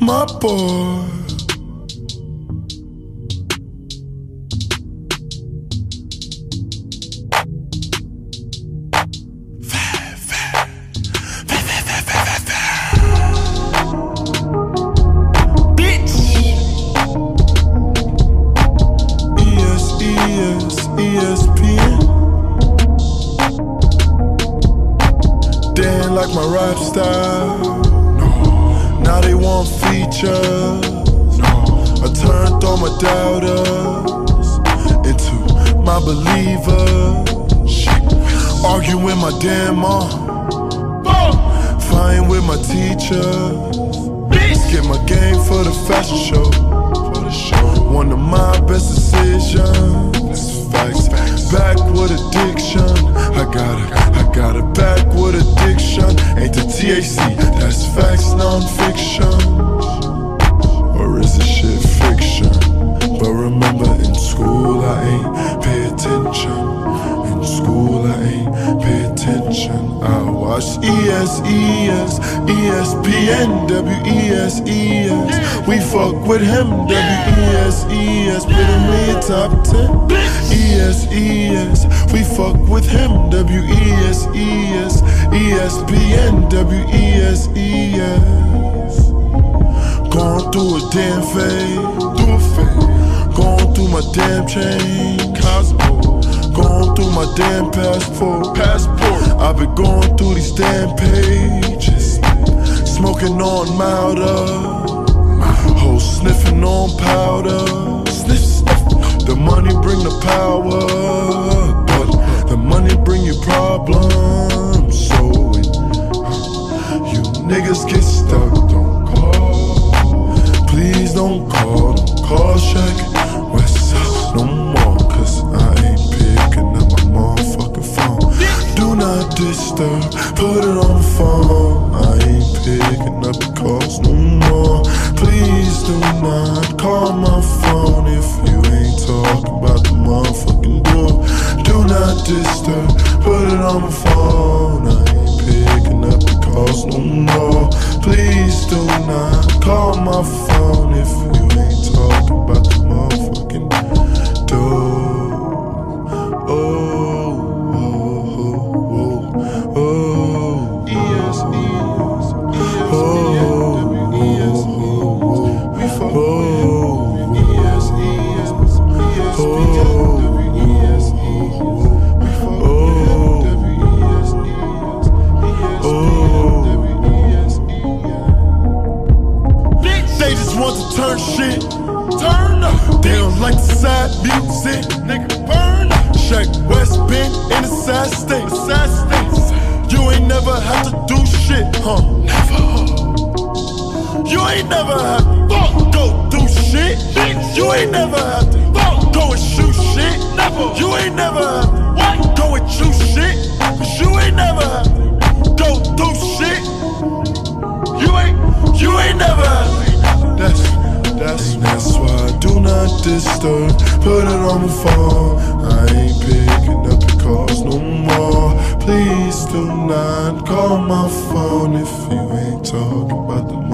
my boy. ES, ES, ESPN. Didn't like my rap style. Now they want features. I turned all my doubters into my believers. Arguing with my damn mom. Fighting with my teachers. Get my game for the fashion show. One of my best decisions. Facts. Back with addiction. I got it. I got it back with addiction. Ain't the THC. Non-fiction. ES, ES, ESPN, WES, ES. We fuck with him, WES, ES. Put him in top 10. ES, ES. We fuck with him, WES, ES. ESPN, WES, ES. Going through a damn phase, through a phase. Going through my damn chain, Cosmo. Going through my damn passport, passport. Been going through these damn pages, smoking on milder, whole sniffing on powder. Sniff, sniff. The money bring the power, but the money bring you problems. So when you niggas get stuck, disturb, put it on the phone. I ain't picking up the calls no more. Please do not call my phone if you ain't talking about the motherfucking door. Do not disturb, put it on my phone. Like the sad music. Nigga, burn. Shaq West been in the sad state. You ain't never had to do shit, huh? Never. You ain't never had to go do shit. bitch. You ain't never had to go and shoot shit. Never. You ain't never had to what? go and shoot shit. Cause you ain't never had to go do shit. You ain't, you ain't never do not disturb. Put it on the phone. I ain't picking up the calls no more. Please do not call my phone if you ain't talking about the